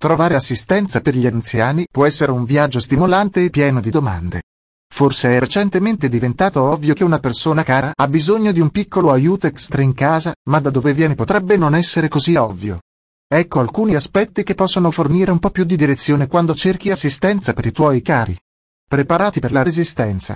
Trovare assistenza per gli anziani può essere un viaggio stimolante e pieno di domande. Forse è recentemente diventato ovvio che una persona cara ha bisogno di un piccolo aiuto extra in casa, ma da dove viene potrebbe non essere così ovvio. Ecco alcuni aspetti che possono fornire un po' più di direzione quando cerchi assistenza per i tuoi cari. Preparati per la resistenza.